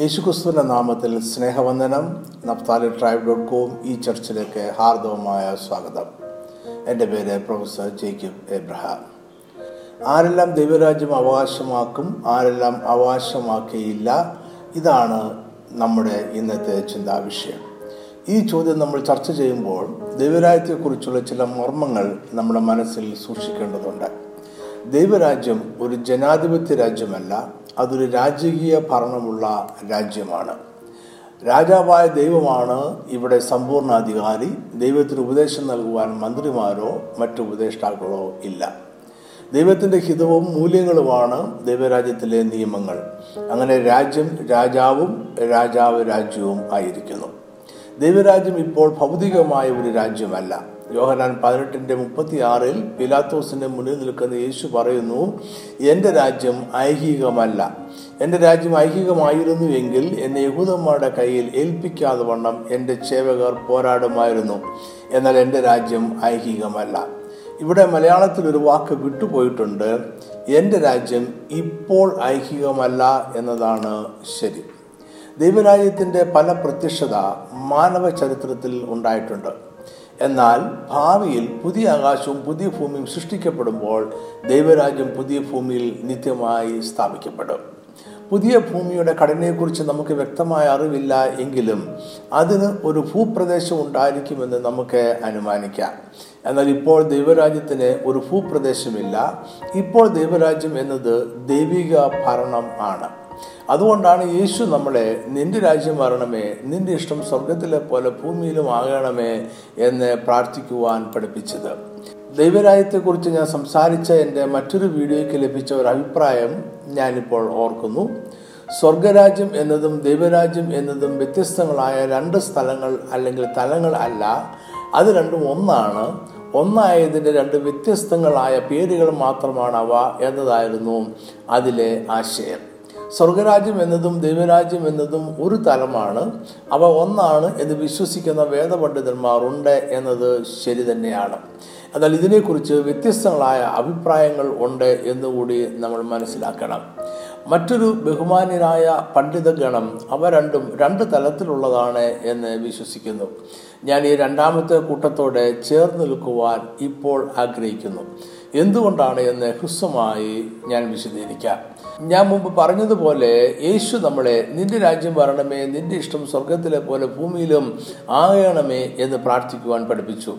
യേശുക്രിസ്തുവിന്റെ നാമത്തിൽ സ്നേഹവന്ദനം. നഫ്താലി ട്രൈബ് ഡോട്ട് കോം ഈ ചർച്ചിലേക്ക് ഹാർദവമായ സ്വാഗതം. എന്റെ പേര് പ്രൊഫസർ ജേക്കബ് എബ്രഹാം. ആരെല്ലാം ദൈവരാജ്യം അവകാശമാക്കും ആരെല്ലാം അവകാശമാക്കിയില്ല ഇതാണ് നമ്മുടെ ഇന്നത്തെ ചിന്താവിഷയം ഈ ചോദ്യം നമ്മൾ ചർച്ച ചെയ്യുമ്പോൾ ദൈവരാജ്യത്തെക്കുറിച്ചുള്ള ചില മർമ്മങ്ങൾ നമ്മുടെ മനസ്സിൽ സൂക്ഷിക്കേണ്ടതുണ്ട്. ദൈവരാജ്യം ഒരു ജനാധിപത്യ രാജ്യമല്ല അതൊരു രാജകീയ ഭരണമുള്ള രാജ്യമാണ്. രാജാവായ ദൈവമാണ് ഇവിടെ സമ്പൂർണ അധികാരി ദൈവത്തിന് ഉപദേശം നൽകുവാൻ മന്ത്രിമാരോ മറ്റു ഉപദേഷ്ടാക്കളോ ഇല്ല. ദൈവത്തിന്റെ ഹിതവും മൂല്യങ്ങളുമാണ് ദൈവരാജ്യത്തിലെ നിയമങ്ങൾ. അങ്ങനെ രാജ്യം രാജാവും രാജാവ് രാജ്യവും ആയിരിക്കുന്നു. ദൈവരാജ്യം ഇപ്പോൾ ഭൗതികമായ ഒരു രാജ്യമല്ല. യോഹനാൻ പതിനെട്ടിന്റെ മുപ്പത്തി ആറിൽ പിലാത്തോസിന്റെ മുന്നിൽ നിൽക്കുന്ന യേശു പറയുന്നു എന്റെ രാജ്യം ഐഹികമല്ല. എന്റെ രാജ്യം ഐഹികമായിരുന്നു എങ്കിൽ എന്നെ യഹൂദന്മാരുടെ കയ്യിൽ ഏൽപ്പിക്കാതെ വണ്ണം എന്റെ സേവകർ പോരാടുമായിരുന്നു. എന്നാൽ എന്റെ രാജ്യം ഐഹികമല്ല. ഇവിടെ മലയാളത്തിൽ ഒരു വാക്ക് വിട്ടുപോയിട്ടുണ്ട് എന്റെ രാജ്യം ഇപ്പോൾ ഐഹികമല്ല എന്നതാണ് ശരി. ദൈവരാജ്യത്തിന്റെ പല പ്രത്യക്ഷത മാനവ ചരിത്രത്തിൽ ഉണ്ടായിട്ടുണ്ട്. എന്നാൽ ഭാവിയിൽ പുതിയ ആകാശവും പുതിയ ഭൂമിയും സൃഷ്ടിക്കപ്പെടുമ്പോൾ ദൈവരാജ്യം പുതിയ ഭൂമിയിൽ നിത്യമായി സ്ഥാപിക്കപ്പെടും. പുതിയ ഭൂമിയുടെ ഘടനയെക്കുറിച്ച് നമുക്ക് വ്യക്തമായ അറിവില്ല എങ്കിലും അതിന് ഒരു ഭൂപ്രദേശം ഉണ്ടായിരിക്കുമെന്ന് നമുക്ക് അനുമാനിക്കാം. എന്നാൽ ഇപ്പോൾ ദൈവരാജ്യത്തിന് ഒരു ഭൂപ്രദേശമില്ല. ഇപ്പോൾ ദൈവരാജ്യം എന്നത് ദൈവിക ഭരണം ആണ്. അതുകൊണ്ടാണ് യേശു നമ്മളെ നിന്റെ രാജ്യം വരണമേ നിന്റെ ഇഷ്ടം സ്വർഗത്തിലെ പോലെ ഭൂമിയിലും ആകണമേ എന്ന് പ്രാർത്ഥിക്കുവാൻ പഠിപ്പിച്ചത്. ദൈവരാജ്യത്തെക്കുറിച്ച് ഞാൻ സംസാരിച്ച എന്റെ മറ്റൊരു വീഡിയോയ്ക്ക് ലഭിച്ച ഒരു അഭിപ്രായം ഞാനിപ്പോൾ ഓർക്കുന്നു. സ്വർഗരാജ്യം എന്നതും ദൈവരാജ്യം എന്നതും വ്യത്യസ്തങ്ങളായ രണ്ട് സ്ഥലങ്ങൾ അല്ലെങ്കിൽ തലങ്ങൾ അല്ല അത് രണ്ടും ഒന്നാണ്. ഒന്നായതിന്റെ രണ്ട് വ്യത്യസ്തങ്ങളായ പേരുകൾ മാത്രമാണ് അവ എന്നതായിരുന്നു അതിലെ ആശയം. സ്വർഗരാജ്യം എന്നതും ദൈവരാജ്യം എന്നതും ഒരു തലമാണ്. അവ ഒന്നാണ് എന്ന് വിശ്വസിക്കുന്ന വേദപണ്ഡിതന്മാർ ഉണ്ട് എന്നത് ശരി തന്നെയാണ്. എന്നാൽ ഇതിനെക്കുറിച്ച് വ്യത്യസ്തങ്ങളായ അഭിപ്രായങ്ങൾ ഉണ്ട് എന്നുകൂടി നമ്മൾ മനസ്സിലാക്കണം. മറ്റൊരു ബഹുമാന്യനായ പണ്ഡിതഗണം അവ രണ്ടും രണ്ട് തലത്തിലുള്ളതാണ് എന്ന് വിശ്വസിക്കുന്നു. ഞാൻ ഈ രണ്ടാമത്തെ കൂട്ടത്തോടെ ചേർന്ന് നിൽക്കുവാൻ ഇപ്പോൾ ആഗ്രഹിക്കുന്നു. എന്തുകൊണ്ടാണ് എന്ന് ഹ്രസ്വമായി ഞാൻ വിശദീകരിക്കാം. ഞാൻ മുമ്പ് പറഞ്ഞതുപോലെ യേശു നമ്മളെ നിന്റെ രാജ്യം വരണമേ നിന്റെ ഇഷ്ടം സ്വർഗത്തിലെ പോലെ ഭൂമിയിലും ആകണമേ എന്ന് പ്രാർത്ഥിക്കുവാൻ പഠിപ്പിച്ചു.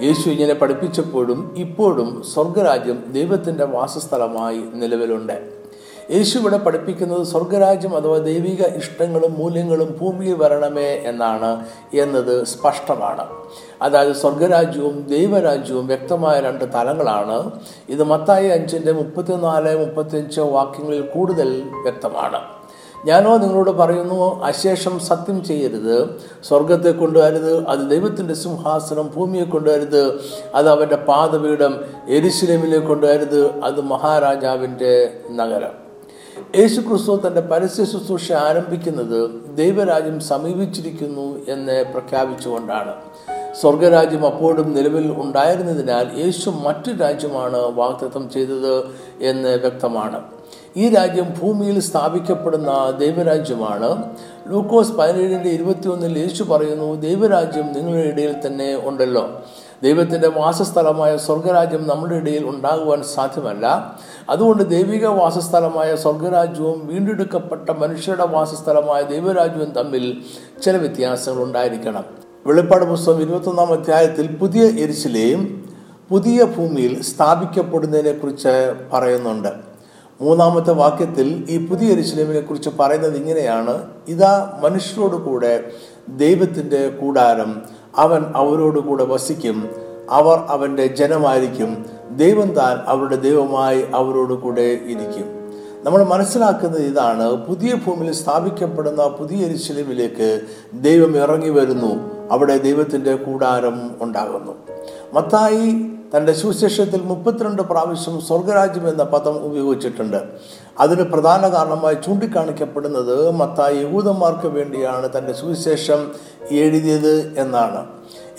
യേശു ഇങ്ങനെ പഠിപ്പിച്ചപ്പോഴും ഇപ്പോഴും സ്വർഗരാജ്യം ദൈവത്തിന്റെ വാസസ്ഥലമായി നിലവിലുണ്ട്. യേശു ഇവിടെ പഠിപ്പിക്കുന്നത് സ്വർഗരാജ്യം അഥവാ ദൈവിക ഇഷ്ടങ്ങളും മൂല്യങ്ങളും ഭൂമിയിൽ വരണമേ എന്നാണ് എന്നത് സ്പഷ്ടമാണ്. അതായത് സ്വർഗരാജ്യവും ദൈവരാജ്യവും വ്യക്തമായ രണ്ട് തലങ്ങളാണ്. ഇത് മത്തായി അഞ്ചിന്റെ മുപ്പത്തിനാല് മുപ്പത്തിയഞ്ച് വാക്യങ്ങളിൽ കൂടുതൽ വ്യക്തമാണ്. ഞാനോ നിങ്ങളോട് പറയുന്നു അശേഷം സത്യം ചെയ്യരുത്. സ്വർഗത്തെ കൊണ്ടുവരുത് അത് ദൈവത്തിന്റെ സിംഹാസനം ഭൂമിയെ കൊണ്ടുവരുത് അത് അവന്റെ പാതപീഠം എരിശിലമിലെ കൊണ്ടുവരുത് അത് മഹാരാജാവിന്റെ നഗരം. യേശു ക്രിസ്തു തന്റെ പരസ്യ ശുശ്രൂഷ ആരംഭിക്കുന്നത് ദൈവരാജ്യം സമീപിച്ചിരിക്കുന്നു എന്ന് പ്രഖ്യാപിച്ചുകൊണ്ടാണ്. സ്വർഗരാജ്യം അപ്പോഴും നിലവിൽ ഉണ്ടായിരുന്നതിനാൽ യേശു മറ്റു രാജ്യമാണ് വാഗ്ദത്തം ചെയ്തത് എന്ന് വ്യക്തമാണ്. ഈ രാജ്യം ഭൂമിയിൽ സ്ഥാപിക്കപ്പെടുന്ന ദൈവരാജ്യമാണ്. ലൂക്കോസ് പതിനേഴിന്റെ ഇരുപത്തിയൊന്നിൽ യേശു പറയുന്നു ദൈവരാജ്യം നിങ്ങളുടെ ഇടയിൽ തന്നെ ഉണ്ടല്ലോ. ദൈവത്തിന്റെ വാസസ്ഥലമായ സ്വർഗരാജ്യം നമ്മുടെ ഇടയിൽ ഉണ്ടാകുവാൻ സാധ്യമല്ല. അതുകൊണ്ട് ദൈവിക വാസസ്ഥലമായ സ്വർഗരാജ്യവും വീണ്ടെടുക്കപ്പെട്ട മനുഷ്യരുടെ വാസസ്ഥലമായ ദൈവരാജ്യവും തമ്മിൽ ചില വ്യത്യാസങ്ങൾ ഉണ്ടായിരിക്കണം. വെളിപ്പാട് പുസ്തകം ഇരുപത്തൊന്നാം അധ്യായത്തിൽ പുതിയ എരിശിലെയും പുതിയ ഭൂമിയിൽ സ്ഥാപിക്കപ്പെടുന്നതിനെ കുറിച്ച് പറയുന്നുണ്ട്. മൂന്നാമത്തെ വാക്യത്തിൽ ഈ പുതിയ എരിശിലേമിനെ കുറിച്ച് പറയുന്നത് ഇങ്ങനെയാണ്. ഇതാ മനുഷ്യരോട് കൂടെ ദൈവത്തിന്റെ കൂടാരം അവൻ അവരോട് കൂടെ വസിക്കും. അവർ അവന്റെ ജനമായിരിക്കും. ദൈവം താൻ അവരുടെ ദൈവമായി അവരോട് കൂടെ ഇരിക്കും. നമ്മൾ മനസ്സിലാക്കുന്നത് ഇതാണ് പുതിയ ഭൂമിയിൽ സ്ഥാപിക്കപ്പെടുന്ന പുതിയ എരിശിലമിലേക്ക് ദൈവം ഇറങ്ങി വരുന്നു. അവിടെ ദൈവത്തിന്റെ കൂടാരം ഉണ്ടാകുന്നു. മത്തായി തന്റെ സുവിശേഷത്തിൽ മുപ്പത്തിരണ്ട് പ്രാവശ്യം സ്വർഗരാജ്യം എന്ന പദം ഉപയോഗിച്ചിട്ടുണ്ട്. അതിന് പ്രധാന കാരണമായി ചൂണ്ടിക്കാണിക്കപ്പെടുന്നത് മത്തായി യഹൂദന്മാർക്ക് വേണ്ടിയാണ് തന്റെ സുവിശേഷം എഴുതിയത് എന്നാണ്.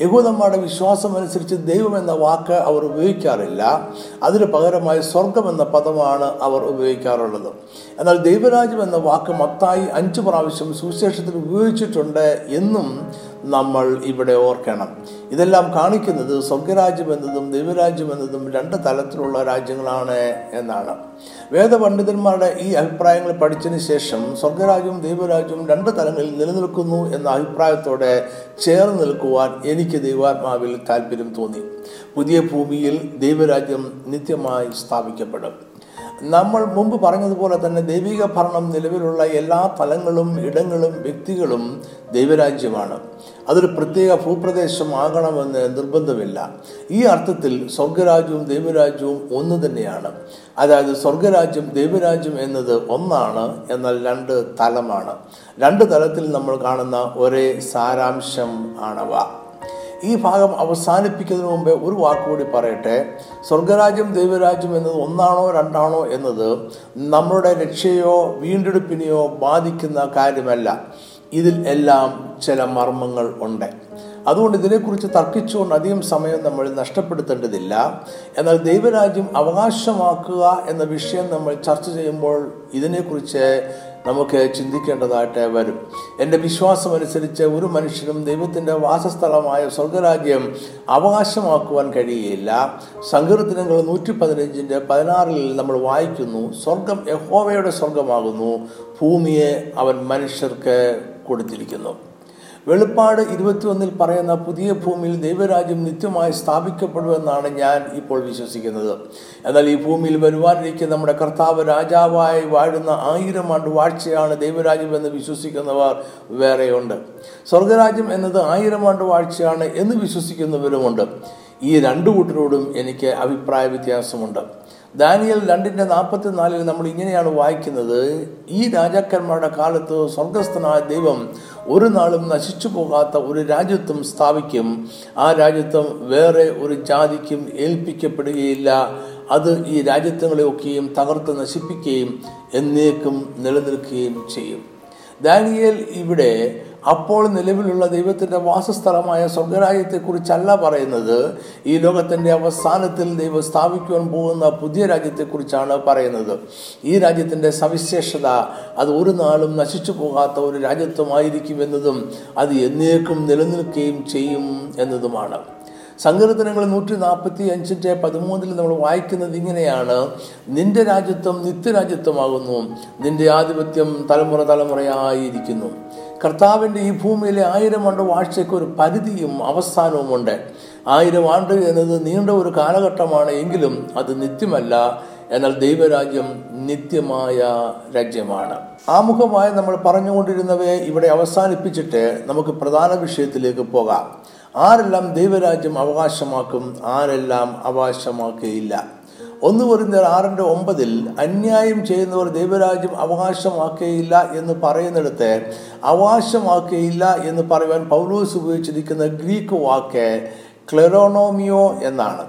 യഹൂദന്മാരുടെ വിശ്വാസം അനുസരിച്ച് ദൈവം എന്ന വാക്ക് അവർ ഉപയോഗിക്കാറില്ല. അതിന് പകരമായി സ്വർഗം എന്ന പദമാണ് അവർ ഉപയോഗിക്കാറുള്ളത്. എന്നാൽ ദൈവരാജ്യം എന്ന വാക്ക് മത്തായി അഞ്ച് പ്രാവശ്യം സുവിശേഷത്തിൽ ഉപയോഗിച്ചിട്ടുണ്ട് എന്നും നമ്മൾ ഇവിടെ ഓർക്കണം. ഇതെല്ലാം കാണിക്കുന്നത് സ്വർഗരാജ്യം എന്നതും ദൈവരാജ്യം എന്നതും രണ്ട് തലത്തിലുള്ള രാജ്യങ്ങളാണ് എന്നാണ്. വേദപണ്ഡിതന്മാരുടെ ഈ അഭിപ്രായങ്ങൾ പഠിച്ചതിന് ശേഷം സ്വർഗരാജ്യവും ദൈവരാജ്യവും രണ്ട് തലങ്ങളിൽ നിലനിൽക്കുന്നു എന്ന അഭിപ്രായത്തോടെ ചേർന്ന് നിൽക്കുവാൻ എനിക്ക് ദൈവാത്മാവിൽ താല്പര്യം തോന്നി. പുതിയ ഭൂമിയിൽ ദൈവരാജ്യം നിത്യമായി സ്ഥാപിക്കപ്പെടും. നമ്മൾ മുമ്പ് പറഞ്ഞതുപോലെ തന്നെ ദൈവിക ഭരണം നിലവിലുള്ള എല്ലാ തലങ്ങളും ഇടങ്ങളും വ്യക്തികളും ദൈവരാജ്യമാണ്. അതൊരു പ്രത്യേക ഭൂപ്രദേശം ആകണമെന്ന് നിർബന്ധമില്ല. ഈ അർത്ഥത്തിൽ സ്വർഗരാജ്യവും ദൈവരാജ്യവും ഒന്ന് തന്നെയാണ്. അതായത് സ്വർഗരാജ്യം ദൈവരാജ്യം എന്നത് ഒന്നാണ് എന്നാൽ രണ്ട് തലമാണ്. രണ്ട് തലത്തിൽ നമ്മൾ കാണുന്ന ഒരേ സാരാംശം ആണവ. ഈ ഭാഗം അവസാനിപ്പിക്കുന്നതിന് മുമ്പേ ഒരു വാക്കുകൂടി പറയട്ടെ. സ്വർഗരാജ്യം ദൈവരാജ്യം എന്നത് ഒന്നാണോ രണ്ടാണോ എന്നത് നമ്മുടെ രക്ഷയോ വീണ്ടെടുപ്പിനെയോ ബാധിക്കുന്ന കാര്യമല്ല. ഇതിൽ എല്ലാം ചില മർമ്മങ്ങൾ ഉണ്ട്. അതുകൊണ്ട് ഇതിനെക്കുറിച്ച് തർക്കിച്ചുകൊണ്ട് അധികം സമയം നമ്മൾ നഷ്ടപ്പെടുത്തേണ്ടതില്ല. എന്നാൽ ദൈവരാജ്യം അവകാശമാക്കുക എന്ന വിഷയം നമ്മൾ ചർച്ച ചെയ്യുമ്പോൾ ഇതിനെക്കുറിച്ച് നമുക്ക് ചിന്തിക്കേണ്ടതായിട്ട് വരും. എന്റെ വിശ്വാസം അനുസരിച്ച് ഒരു മനുഷ്യനും ദൈവത്തിന്റെ വാസസ്ഥലമായ സ്വർഗരാജ്യം അവകാശമാക്കുവാൻ കഴിയുകയില്ല സങ്കീർത്തനങ്ങൾ നൂറ്റി പതിനഞ്ചിന്റെ പതിനാറിൽ നമ്മൾ വായിക്കുന്നു സ്വർഗം യഹോവയുടെ സ്വർഗമാകുന്നു ഭൂമിയെ അവൻ മനുഷ്യർക്ക് കൊടുത്തിരിക്കുന്നു. വെളിപ്പാട് ഇരുപത്തിയൊന്നിൽ പറയുന്ന പുതിയ ഭൂമിയിൽ ദൈവരാജ്യം നിത്യമായി സ്ഥാപിക്കപ്പെടുമെന്നാണ് ഞാൻ ഇപ്പോൾ വിശ്വസിക്കുന്നത്. എന്നാൽ ഈ ഭൂമിയിൽ വരുവാനിരിക്കുന്ന നമ്മുടെ കർത്താവ് രാജാവായി വാഴുന്ന ആയിരം ആണ്ട് വാഴ്ചയാണ് ദൈവരാജ്യം എന്ന് വിശ്വസിക്കുന്നവർ വേറെയുണ്ട്. സ്വർഗരാജ്യം എന്നത് ആയിരം ആണ്ട് വാഴ്ചയാണ് എന്ന് വിശ്വസിക്കുന്നവരുമുണ്ട്. ഈ രണ്ടു കൂട്ടരോടും എനിക്ക് അഭിപ്രായ വ്യത്യാസമുണ്ട്. ദാനിയൽ രണ്ടിന്റെ നാൽപ്പത്തിനാലിൽ നമ്മൾ ഇങ്ങനെയാണ് വായിക്കുന്നത് ഈ രാജാക്കന്മാരുടെ കാലത്ത് സ്വർഗസ്ഥനായ ദൈവം ഒരു നാളും നശിച്ചു പോകാത്ത ഒരു രാജ്യത്വം സ്ഥാപിക്കും. ആ രാജ്യത്വം വേറെ ഒരു ജാതിക്കും ഏൽപ്പിക്കപ്പെടുകയില്ല. അത് ഈ രാജ്യത്വങ്ങളെയൊക്കെയും തകർത്ത് നശിപ്പിക്കുകയും എന്നേക്കും നിലനിൽക്കുകയും ചെയ്യും. ദാനിയൽ ഇവിടെ അപ്പോൾ നിലവിലുള്ള ദൈവത്തിന്റെ വാസസ്ഥലമായ സ്വർഗരാജ്യത്തെക്കുറിച്ചല്ല പറയുന്നത്. ഈ ലോകത്തിന്റെ അവസാനത്തിൽ ദൈവം സ്ഥാപിക്കുവാൻ പോകുന്ന പുതിയ രാജ്യത്തെക്കുറിച്ചാണ് പറയുന്നത്. ഈ രാജ്യത്തിന്റെ സവിശേഷത അത് ഒരു നാളും നശിച്ചു പോകാത്ത ഒരു രാജ്യത്വമായിരിക്കുമെന്നതും അത് എന്നേക്കും നിലനിൽക്കുകയും ചെയ്യും എന്നതുമാണ്. സങ്കീർത്തനങ്ങൾ നൂറ്റി നാൽപ്പത്തി അഞ്ചിന്റെ പതിമൂന്നിൽ നമ്മൾ വായിക്കുന്നത് ഇങ്ങനെയാണ്. നിന്റെ രാജ്യത്വം നിത്യരാജ്യത്വമാകുന്നു. നിന്റെ ആധിപത്യം തലമുറ തലമുറയായിരിക്കുന്നു. കർത്താവിന്റെ ഈ ഭൂമിയിലെ ആയിരം ആണ്ട് വാഴ്ചയ്ക്ക് ഒരു പരിധിയും അവസാനവും ഉണ്ട് ആയിരം ആണ്ട് എന്നത് നീണ്ട ഒരു കാലഘട്ടമാണ് എങ്കിലും അത് നിത്യമല്ല. എന്നാൽ ദൈവരാജ്യം നിത്യമായ രാജ്യമാണ്. ആമുഖമായി നമ്മൾ പറഞ്ഞുകൊണ്ടിരുന്നവയെ ഇവിടെ അവസാനിപ്പിച്ചിട്ട് നമുക്ക് പ്രധാന വിഷയത്തിലേക്ക് പോകാം. ആരെല്ലാം ദൈവരാജ്യം അവകാശമാക്കും ആരെല്ലാം അവകാശമാക്കുകയില്ല. ഒന്ന് പറയുന്ന ആറിന്റെ ഒമ്പതിൽ അന്യായം ചെയ്യുന്നവർ ദൈവരാജ്യം അവകാശമാക്കുകയില്ല എന്ന് പറയുന്നിടത്ത് അവകാശമാക്കുകയില്ല എന്ന് പറയുവാൻ പൗലോസ് ഉപയോഗിച്ചിരിക്കുന്ന ഗ്രീക്ക് വാക്ക് ക്ലെറോണോമിയോ എന്നാണ്.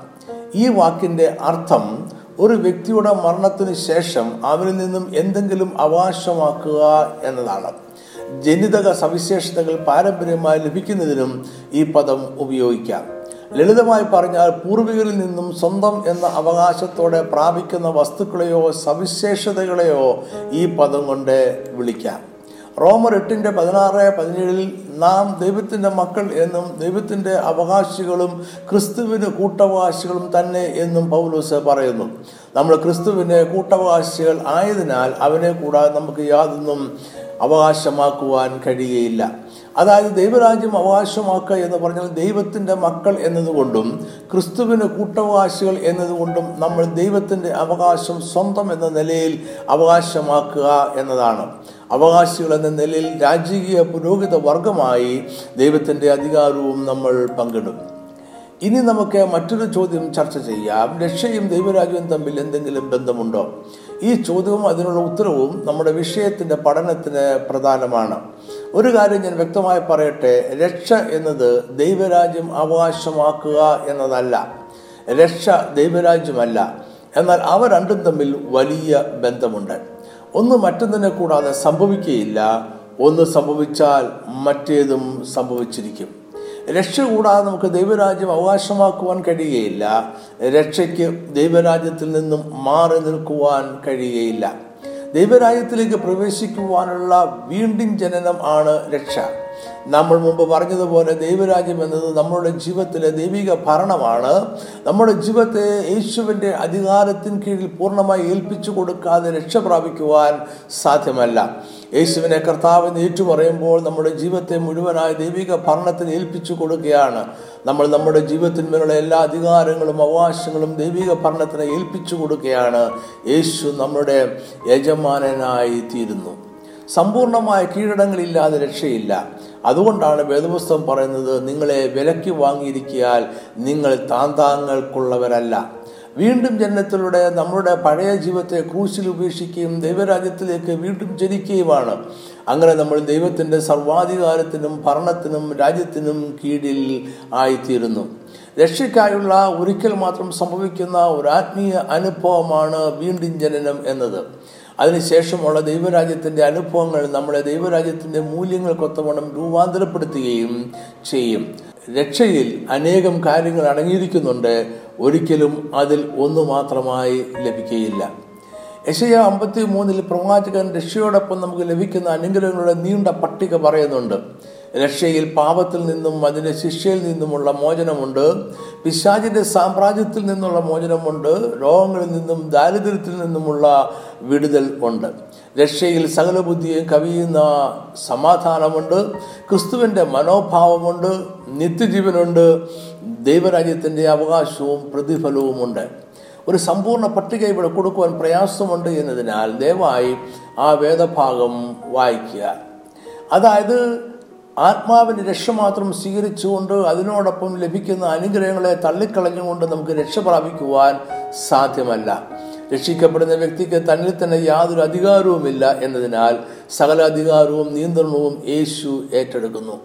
ഈ വാക്കിന്റെ അർത്ഥം ഒരു വ്യക്തിയുടെ മരണത്തിന് ശേഷം അവരിൽ നിന്നും എന്തെങ്കിലും അവകാശമാക്കുക എന്നതാണ്. ജനിതക സവിശേഷതകൾ പാരമ്പര്യമായി ലഭിക്കുന്നതിനും ഈ പദം ഉപയോഗിക്കാം. ലളിതമായി പറഞ്ഞാൽ പൂർവികരിൽ നിന്നും സ്വന്തം എന്ന അവകാശത്തോടെ പ്രാപിക്കുന്ന വസ്തുക്കളെയോ സവിശേഷതകളെയോ ഈ പദം കൊണ്ട് വിളിക്കാം. റോമർ എട്ടിന്റെ പതിനാറ് പതിനേഴിൽ നാം ദൈവത്തിന്റെ മക്കൾ എന്നും ദൈവത്തിന്റെ അവകാശികളും ക്രിസ്തുവിന് കൂട്ടവകാശികളും തന്നെ എന്നും പൗലോസ് പറയുന്നു. നമ്മൾ ക്രിസ്തുവിന് കൂട്ടവകാശികൾ ആയതിനാൽ അവനെ കൂടാതെ നമുക്ക് യാതൊന്നും അവകാശമാക്കുവാൻ കഴിയുകയില്ല അതായത് ദൈവരാജ്യം അവകാശമാക്കുക എന്ന് പറഞ്ഞാൽ ദൈവത്തിന്റെ മക്കൾ എന്നതുകൊണ്ടും ക്രിസ്തുവിന് കൂട്ടവകാശികൾ എന്നതുകൊണ്ടും നമ്മൾ ദൈവത്തിന്റെ അവകാശം സ്വന്തം എന്ന നിലയിൽ അവകാശമാക്കുക എന്നതാണ്. അവകാശികൾ എന്ന നിലയിൽ രാജകീയ പുരോഹിത വർഗമായി ദൈവത്തിന്റെ അധികാരവും നമ്മൾ പങ്കിടും. ഇനി നമുക്ക് മറ്റൊരു ചോദ്യം ചർച്ച ചെയ്യാം. രക്ഷയും ദൈവരാജ്യവും തമ്മിൽ എന്തെങ്കിലും ബന്ധമുണ്ടോ? ഈ ചോദ്യവും അതിനുള്ള ഉത്തരവും നമ്മുടെ വിഷയത്തിന്റെ പഠനത്തിന് പ്രധാനമാണ്. ഒരു കാര്യം ഞാൻ വ്യക്തമായി പറയട്ടെ രക്ഷ എന്നത് ദൈവരാജ്യം അവകാശമാക്കുക എന്നതല്ല. രക്ഷ ദൈവരാജ്യമല്ല. എന്നാൽ അവ രണ്ടും തമ്മിൽ വലിയ ബന്ധമുണ്ട്. ഒന്ന് മറ്റൊന്നിനെ കൂടാതെ സംഭവിക്കുകയില്ല. ഒന്ന് സംഭവിച്ചാൽ മറ്റേതും സംഭവിച്ചിരിക്കും. രക്ഷ കൂടാതെ നമുക്ക് ദൈവരാജ്യം അവകാശമാക്കുവാൻ കഴിയുകയില്ല. രക്ഷയ്ക്ക് ദൈവരാജ്യത്തിൽ നിന്നും മാറി നിൽക്കുവാൻ കഴിയുകയില്ല. ദൈവരാജ്യത്തിലേക്ക് പ്രവേശിക്കുവാനുള്ള വീണ്ടും ജനനം ആണ് രക്ഷ. നമ്മൾ മുമ്പ് പറഞ്ഞതുപോലെ ദൈവരാജ്യം എന്നത് നമ്മുടെ ജീവിതത്തിലെ ദൈവിക ഭരണമാണ്. നമ്മുടെ ജീവിതത്തെ യേശുവിന്റെ അധികാരത്തിന് കീഴിൽ പൂർണമായി ഏൽപ്പിച്ചു കൊടുക്കാതെ രക്ഷ പ്രാപിക്കുവാൻ സാധ്യമല്ല. യേശുവിനെ കർത്താവിന് ഏറ്റുപറയുമ്പോൾ നമ്മുടെ ജീവിതത്തെ മുഴുവനായ ദൈവിക ഭരണത്തിന് ഏൽപ്പിച്ചു കൊടുക്കുകയാണ്. നമ്മൾ നമ്മുടെ ജീവിതത്തിന്മേലുള്ള എല്ലാ അധികാരങ്ങളും അവകാശങ്ങളും ദൈവിക ഭരണത്തിന് ഏൽപ്പിച്ചു കൊടുക്കുകയാണ്. യേശു നമ്മുടെ യജമാനനായി തീരുന്നു. സമ്പൂർണമായ കീഴടങ്ങളില്ലാതെ രക്ഷയില്ല. അതുകൊണ്ടാണ് വേദപുസ്തകം പറയുന്നത് നിങ്ങളെ വിലയ്ക്ക് വാങ്ങിയിരിക്കിയാൽ നിങ്ങൾ താന്താങ്ങൾക്കുള്ളവരല്ല. വീണ്ടും ജനനത്തിലൂടെ നമ്മുടെ പഴയ ജീവിതത്തെ ക്രൂശിൽ ഉപേക്ഷിക്കുകയും ദൈവരാജ്യത്തിലേക്ക് വീണ്ടും ജനിക്കുകയുമാണ്. അങ്ങനെ നമ്മൾ ദൈവത്തിന്റെ സർവാധികാരത്തിനും ഭരണത്തിനും രാജ്യത്തിനും കീഴിൽ ആയിത്തീരുന്നു. രക്ഷയ്ക്കായുള്ള ഒരിക്കൽ മാത്രം സംഭവിക്കുന്ന ഒരു ആത്മീയ അനുഭവമാണ് വീണ്ടും ജനനം എന്നത്. അതിനുശേഷമുള്ള ദൈവരാജ്യത്തിന്റെ അനുഭവങ്ങൾ നമ്മുടെ ദൈവരാജ്യത്തിന്റെ മൂല്യങ്ങൾക്കൊത്തവണ്ണം രൂപാന്തരപ്പെടുത്തുകയും ചെയ്യും. രക്ഷയിൽ അനേകം കാര്യങ്ങൾ അടങ്ങിയിരിക്കുന്നുണ്ട്. ഒരിക്കലും അതിൽ ഒന്ന് മാത്രമായി ലഭിക്കുകയില്ല യശയ അമ്പത്തി മൂന്നിൽ പ്രവാചകൻ രക്ഷയോടൊപ്പം നമുക്ക് ലഭിക്കുന്ന അനുഗ്രഹങ്ങളുടെ നീണ്ട പട്ടിക പറയുന്നുണ്ട്. രക്ഷയിൽ പാപത്തിൽ നിന്നും അതിന്റെ ശിക്ഷയിൽ നിന്നുമുള്ള മോചനമുണ്ട്. പിശാചിന്റെ സാമ്രാജ്യത്തിൽ നിന്നുള്ള മോചനമുണ്ട്. രോഗങ്ങളിൽ നിന്നും ദാരിദ്ര്യത്തിൽ നിന്നുമുള്ള വിടുതൽ ഉണ്ട്. രക്ഷയിൽ സകല ബുദ്ധിയും കവിയുന്ന സമാധാനമുണ്ട്. ക്രിസ്തുവിന്റെ മനോഭാവമുണ്ട്. നിത്യജീവനുണ്ട്. ദൈവരാജ്യത്തിന്റെ അവകാശവും പ്രതിഫലവുമുണ്ട്. ഒരു സമ്പൂർണ പട്ടിക ഇവിടെ കൊടുക്കുവാൻ പ്രയാസമുണ്ട് എന്നതിനാൽ ദയവായി ആ വേദഭാഗം വായിക്കുക. അതായത് ആത്മാവിന്റെ രക്ഷ മാത്രം സ്വീകരിച്ചുകൊണ്ട് അതിനോടൊപ്പം ലഭിക്കുന്ന അനുഗ്രഹങ്ങളെ തള്ളിക്കളഞ്ഞുകൊണ്ട് നമുക്ക് രക്ഷ പ്രാപിക്കുവാൻ സാധ്യമല്ല. രക്ഷിക്കപ്പെടുന്ന വ്യക്തിക്ക് തന്നിൽ തന്നെ യാതൊരു അധികാരവുമില്ല എന്നതിനാൽ സകല അധികാരവും നിയന്ത്രണവും യേശു ഏറ്റെടുക്കുന്നു.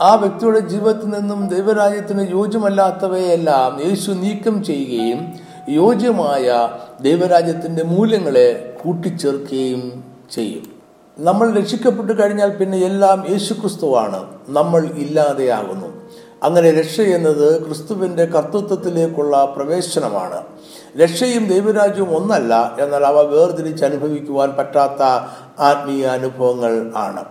ആ വ്യക്തിയുടെ ജീവിതത്തിൽ നിന്നും ദൈവരാജ്യത്തിന് യോജ്യമല്ലാത്തവയെല്ലാം യേശു നീക്കം ചെയ്യുകയും യോജ്യമായ ദൈവരാജ്യത്തിന്റെ മൂല്യങ്ങളെ കൂട്ടിച്ചേർക്കുകയും ചെയ്യും. നമ്മൾ രക്ഷിക്കപ്പെട്ടു കഴിഞ്ഞാൽ പിന്നെ എല്ലാം യേശുക്രിസ്തുവാണ്. നമ്മൾ ഇല്ലാതെയാകുന്നു. അങ്ങനെ രക്ഷ എന്നത് ക്രിസ്തുവിന്റെ കർത്തൃത്വത്തിലേക്കുള്ള പ്രവേശനമാണ്. രക്ഷയും ദൈവരാജ്യവും ഒന്നല്ല എന്നാൽ അവ വേർതിരിച്ച് അനുഭവിക്കുവാൻ പറ്റാത്ത ആത്മീയ അനുഭവങ്ങൾ ആണ്.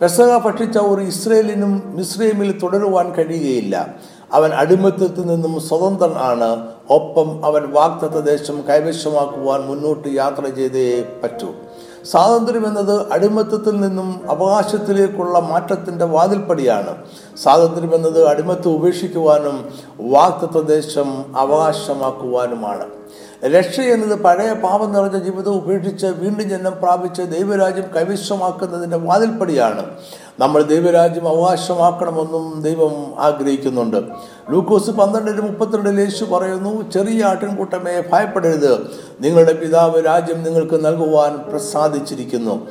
പെസക ഭക്ഷിച്ച ഒരു ഇസ്രയേലിനും മിസ്രൈമിൽ തുടരുവാൻ കഴിയുകയില്ല. അവൻ അടിമത്തത്തിൽ നിന്നും സ്വതന്ത്രൻ ആണ്. ഒപ്പം അവൻ വാക്തത്വ ദേശം കൈവശമാക്കുവാൻ മുന്നോട്ട് യാത്ര ചെയ്തേ പറ്റൂ. സ്വാതന്ത്ര്യം എന്നത് അടിമത്തത്തിൽ നിന്നും അവകാശത്തിലേക്കുള്ള മാറ്റത്തിന്റെ വാതിൽപ്പടിയാണ്. സ്വാതന്ത്ര്യം എന്നത് അടിമത്തം ഉപേക്ഷിക്കുവാനും വാക്തത്വദേശം അവകാശമാക്കുവാനുമാണ്. രക്ഷ എന്നത് പഴയ പാപം നിറഞ്ഞ ജീവിതം ഉപേക്ഷിച്ച് വീണ്ടും ജന്മം പ്രാപിച്ച് ദൈവരാജ്യം കൈവശമാക്കുന്നതിന്റെ വാതിൽപ്പടിയാണ്. നമ്മൾ ദൈവരാജ്യം അവകാശമാക്കണമെന്നും ദൈവം ആഗ്രഹിക്കുന്നുണ്ട്. ലൂക്കോസ് പന്ത്രണ്ടിന് മുപ്പത്തിരണ്ടിൽ യേശു പറയുന്നു ചെറിയ ആട്ടിൻകൂട്ടമേ ഭയപ്പെടരുത്. നിങ്ങളുടെ പിതാവ് രാജ്യം നിങ്ങൾക്ക് നൽകുവാൻ പ്രസാദിച്ചിരിക്കുന്നു.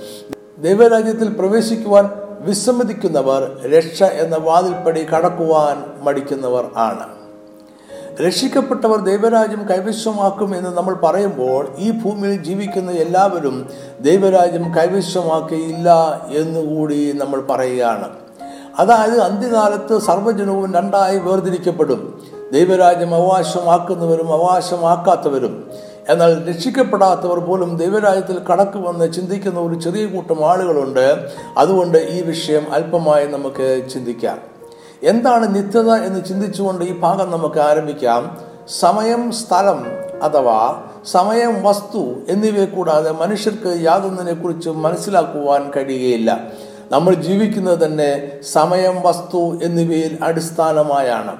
ദൈവരാജ്യത്തിൽ പ്രവേശിക്കുവാൻ വിസമ്മതിക്കുന്നവർ രക്ഷ എന്ന വാതിൽപ്പടി കടക്കുവാൻ മടിക്കുന്നവർ ആണ്. രക്ഷിക്കപ്പെട്ടവർ ദൈവരാജ്യം കൈവശമാക്കും എന്ന് നമ്മൾ പറയുമ്പോൾ ഈ ഭൂമിയിൽ ജീവിക്കുന്ന എല്ലാവരും ദൈവരാജ്യം കൈവശമാക്കിയില്ല എന്നുകൂടി നമ്മൾ പറയുകയാണ്. അതായത് അന്ത്യകാലത്ത് സർവജനവും രണ്ടായി വേർതിരിക്കപ്പെടും. ദൈവരാജ്യം അവകാശമാക്കുന്നവരും അവകാശമാക്കാത്തവരും. എന്നാൽ രക്ഷിക്കപ്പെടാത്തവർ പോലും ദൈവരാജ്യത്തിൽ കടക്കുമെന്ന് ചിന്തിക്കുന്ന ഒരു ചെറിയ കൂട്ടം ആളുകളുണ്ട്. അതുകൊണ്ട് ഈ വിഷയം അല്പമായി നമുക്ക് ചിന്തിക്കാം. എന്താണ് നിത്യത എന്ന് ചിന്തിച്ചുകൊണ്ട് ഈ ഭാഗം നമുക്ക് ആരംഭിക്കാം. സമയം സ്ഥലം അഥവാ സമയം വസ്തു എന്നിവയെ കൂടാതെ മനുഷ്യർക്ക് യാതൊന്നിനെ കുറിച്ച് മനസ്സിലാക്കുവാൻ കഴിയുകയില്ല. നമ്മൾ ജീവിക്കുന്നത് തന്നെ സമയം വസ്തു എന്നിവയിൽ അടിസ്ഥാനമായാണ്.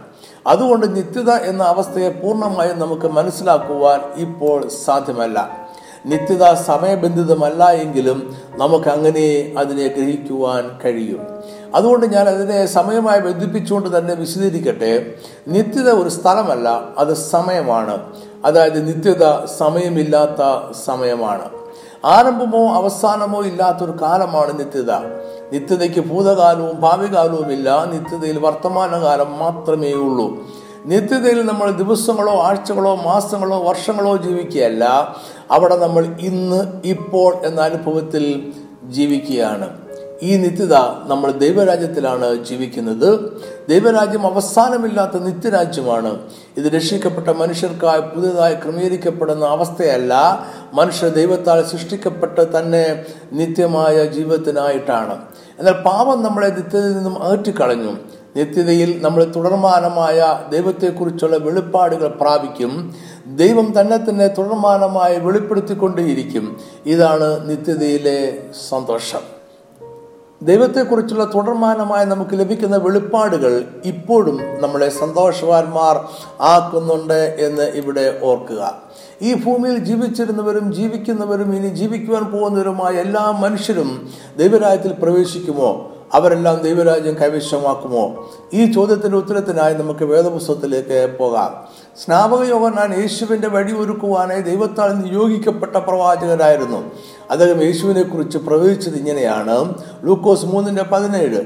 അതുകൊണ്ട് നിത്യത എന്ന അവസ്ഥയെ പൂർണമായും നമുക്ക് മനസ്സിലാക്കുവാൻ ഇപ്പോൾ സാധ്യമല്ല. നിത്യത സമയബന്ധിതമല്ല എങ്കിലും നമുക്ക് അങ്ങനെ അതിനെ ഗ്രഹിക്കുവാൻ കഴിയും. അതുകൊണ്ട് ഞാൻ അതിനെ സമയമായി ബന്ധിപ്പിച്ചുകൊണ്ട് തന്നെ വിശദീകരിക്കട്ടെ. നിത്യത ഒരു സ്ഥലമല്ല അത് സമയമാണ്. അതായത് നിത്യത സമയമില്ലാത്ത സമയമാണ്. ആരംഭമോ അവസാനമോ ഇല്ലാത്തൊരു കാലമാണ് നിത്യത. നിത്യതയ്ക്ക് ഭൂതകാലവും ഭാവികാലവും ഇല്ല. നിത്യതയിൽ വർത്തമാനകാലം മാത്രമേ ഉള്ളൂ. നിത്യതയിൽ നമ്മൾ ദിവസങ്ങളോ ആഴ്ചകളോ മാസങ്ങളോ വർഷങ്ങളോ ജീവിക്കുകയല്ല. അവിടെ നമ്മൾ ഇന്ന് ഇപ്പോൾ എന്ന അനുഭവത്തിൽ ജീവിക്കുകയാണ്. ഈ നിത്യത നമ്മൾ ദൈവരാജ്യത്തിലാണ് ജീവിക്കുന്നത്. ദൈവരാജ്യം അവസാനമില്ലാത്ത നിത്യരാജ്യമാണ്. ഇത് രക്ഷിക്കപ്പെട്ട മനുഷ്യർക്കായി പുതിയതായി ക്രമീകരിക്കപ്പെടുന്ന അവസ്ഥയല്ല. മനുഷ്യ ദൈവത്താൽ സൃഷ്ടിക്കപ്പെട്ട് തന്നെ നിത്യമായ ജീവിതത്തിനായിട്ടാണ്. എന്നാൽ പാപം നമ്മളെ നിത്യതയിൽ നിന്നും അകറ്റിക്കളഞ്ഞു നിത്യതയിൽ നമ്മൾ തുടർമാനമായ ദൈവത്തെക്കുറിച്ചുള്ള വെളിപ്പാടുകൾ പ്രാപിക്കും. ദൈവം തന്നെ തന്നെ തുടർമാനമായി വെളിപ്പെടുത്തിക്കൊണ്ടേയിരിക്കും. ഇതാണ് നിത്യതയിലെ സന്തോഷം. ദൈവത്തെക്കുറിച്ചുള്ള തുടർമാനമായി നമുക്ക് ലഭിക്കുന്ന വെളിപ്പാടുകൾ ഇപ്പോഴും നമ്മളെ സന്തോഷവാന്മാർ ആക്കുന്നുണ്ട് എന്ന് ഇവിടെ ഓർക്കുക. ഈ ഭൂമിയിൽ ജീവിച്ചിരുന്നവരും ജീവിക്കുന്നവരും ഇനി ജീവിക്കുവാൻ പോകുന്നവരുമായ എല്ലാ മനുഷ്യരും ദൈവരാജ്യത്തിൽ പ്രവേശിക്കുമോ? അവരെല്ലാം ദൈവരാജ്യം കൈവശമാക്കുമോ? ഈ ചോദ്യത്തിന്റെ ഉത്തരത്തിനായി നമുക്ക് വേദപുസ്തകത്തിലേക്ക് പോകാം. സ്നാപക യോഹന്നാൻ യേശുവിന്റെ വഴി ഒരുക്കുവാനായി ദൈവത്താൽ നിയോഗിക്കപ്പെട്ട പ്രവാചകരായിരുന്നു അദ്ദേഹം യേശുവിനെക്കുറിച്ച് പ്രവചിച്ചത് ഇങ്ങനെയാണ്. ലൂക്കോസ് മൂന്നിന്റെ പതിനേഴ്.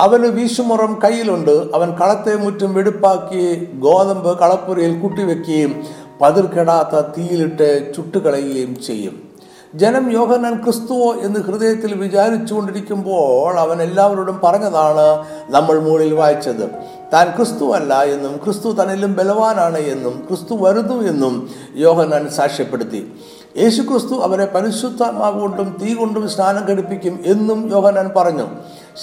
അവന് വീശുമുറം കയ്യിലുണ്ട്. അവൻ കളത്തെ മുറ്റും വെടുപ്പാക്കി ഗോതമ്പ് കളപ്പുരയിൽ കുട്ടിവെക്കുകയും പതിർക്കെടാത്ത തീയിലിട്ട് ചുട്ടുകളയുകയും ചെയ്യും. ജനം യോഹന്നാൻ ക്രിസ്തുവോ എന്ന് ഹൃദയത്തിൽ വിചാരിച്ചുകൊണ്ടിരിക്കുമ്പോൾ അവൻ എല്ലാവരോടും പറഞ്ഞതാണ് നമ്മൾ മുകളിൽ വായിച്ചത്. താൻ ക്രിസ്തുവല്ല എന്നും ക്രിസ്തു തന്നിലും ബലവാനാണ് എന്നും ക്രിസ്തു വരുന്നു എന്നും യോഹന്നാൻ സാക്ഷ്യപ്പെടുത്തി. യേശു ക്രിസ്തു അവരെ പരിശുദ്ധാത്മാവ് കൊണ്ടും തീ കൊണ്ടും സ്നാനം ഘടിപ്പിക്കും എന്നും യോഹനാൻ പറഞ്ഞു.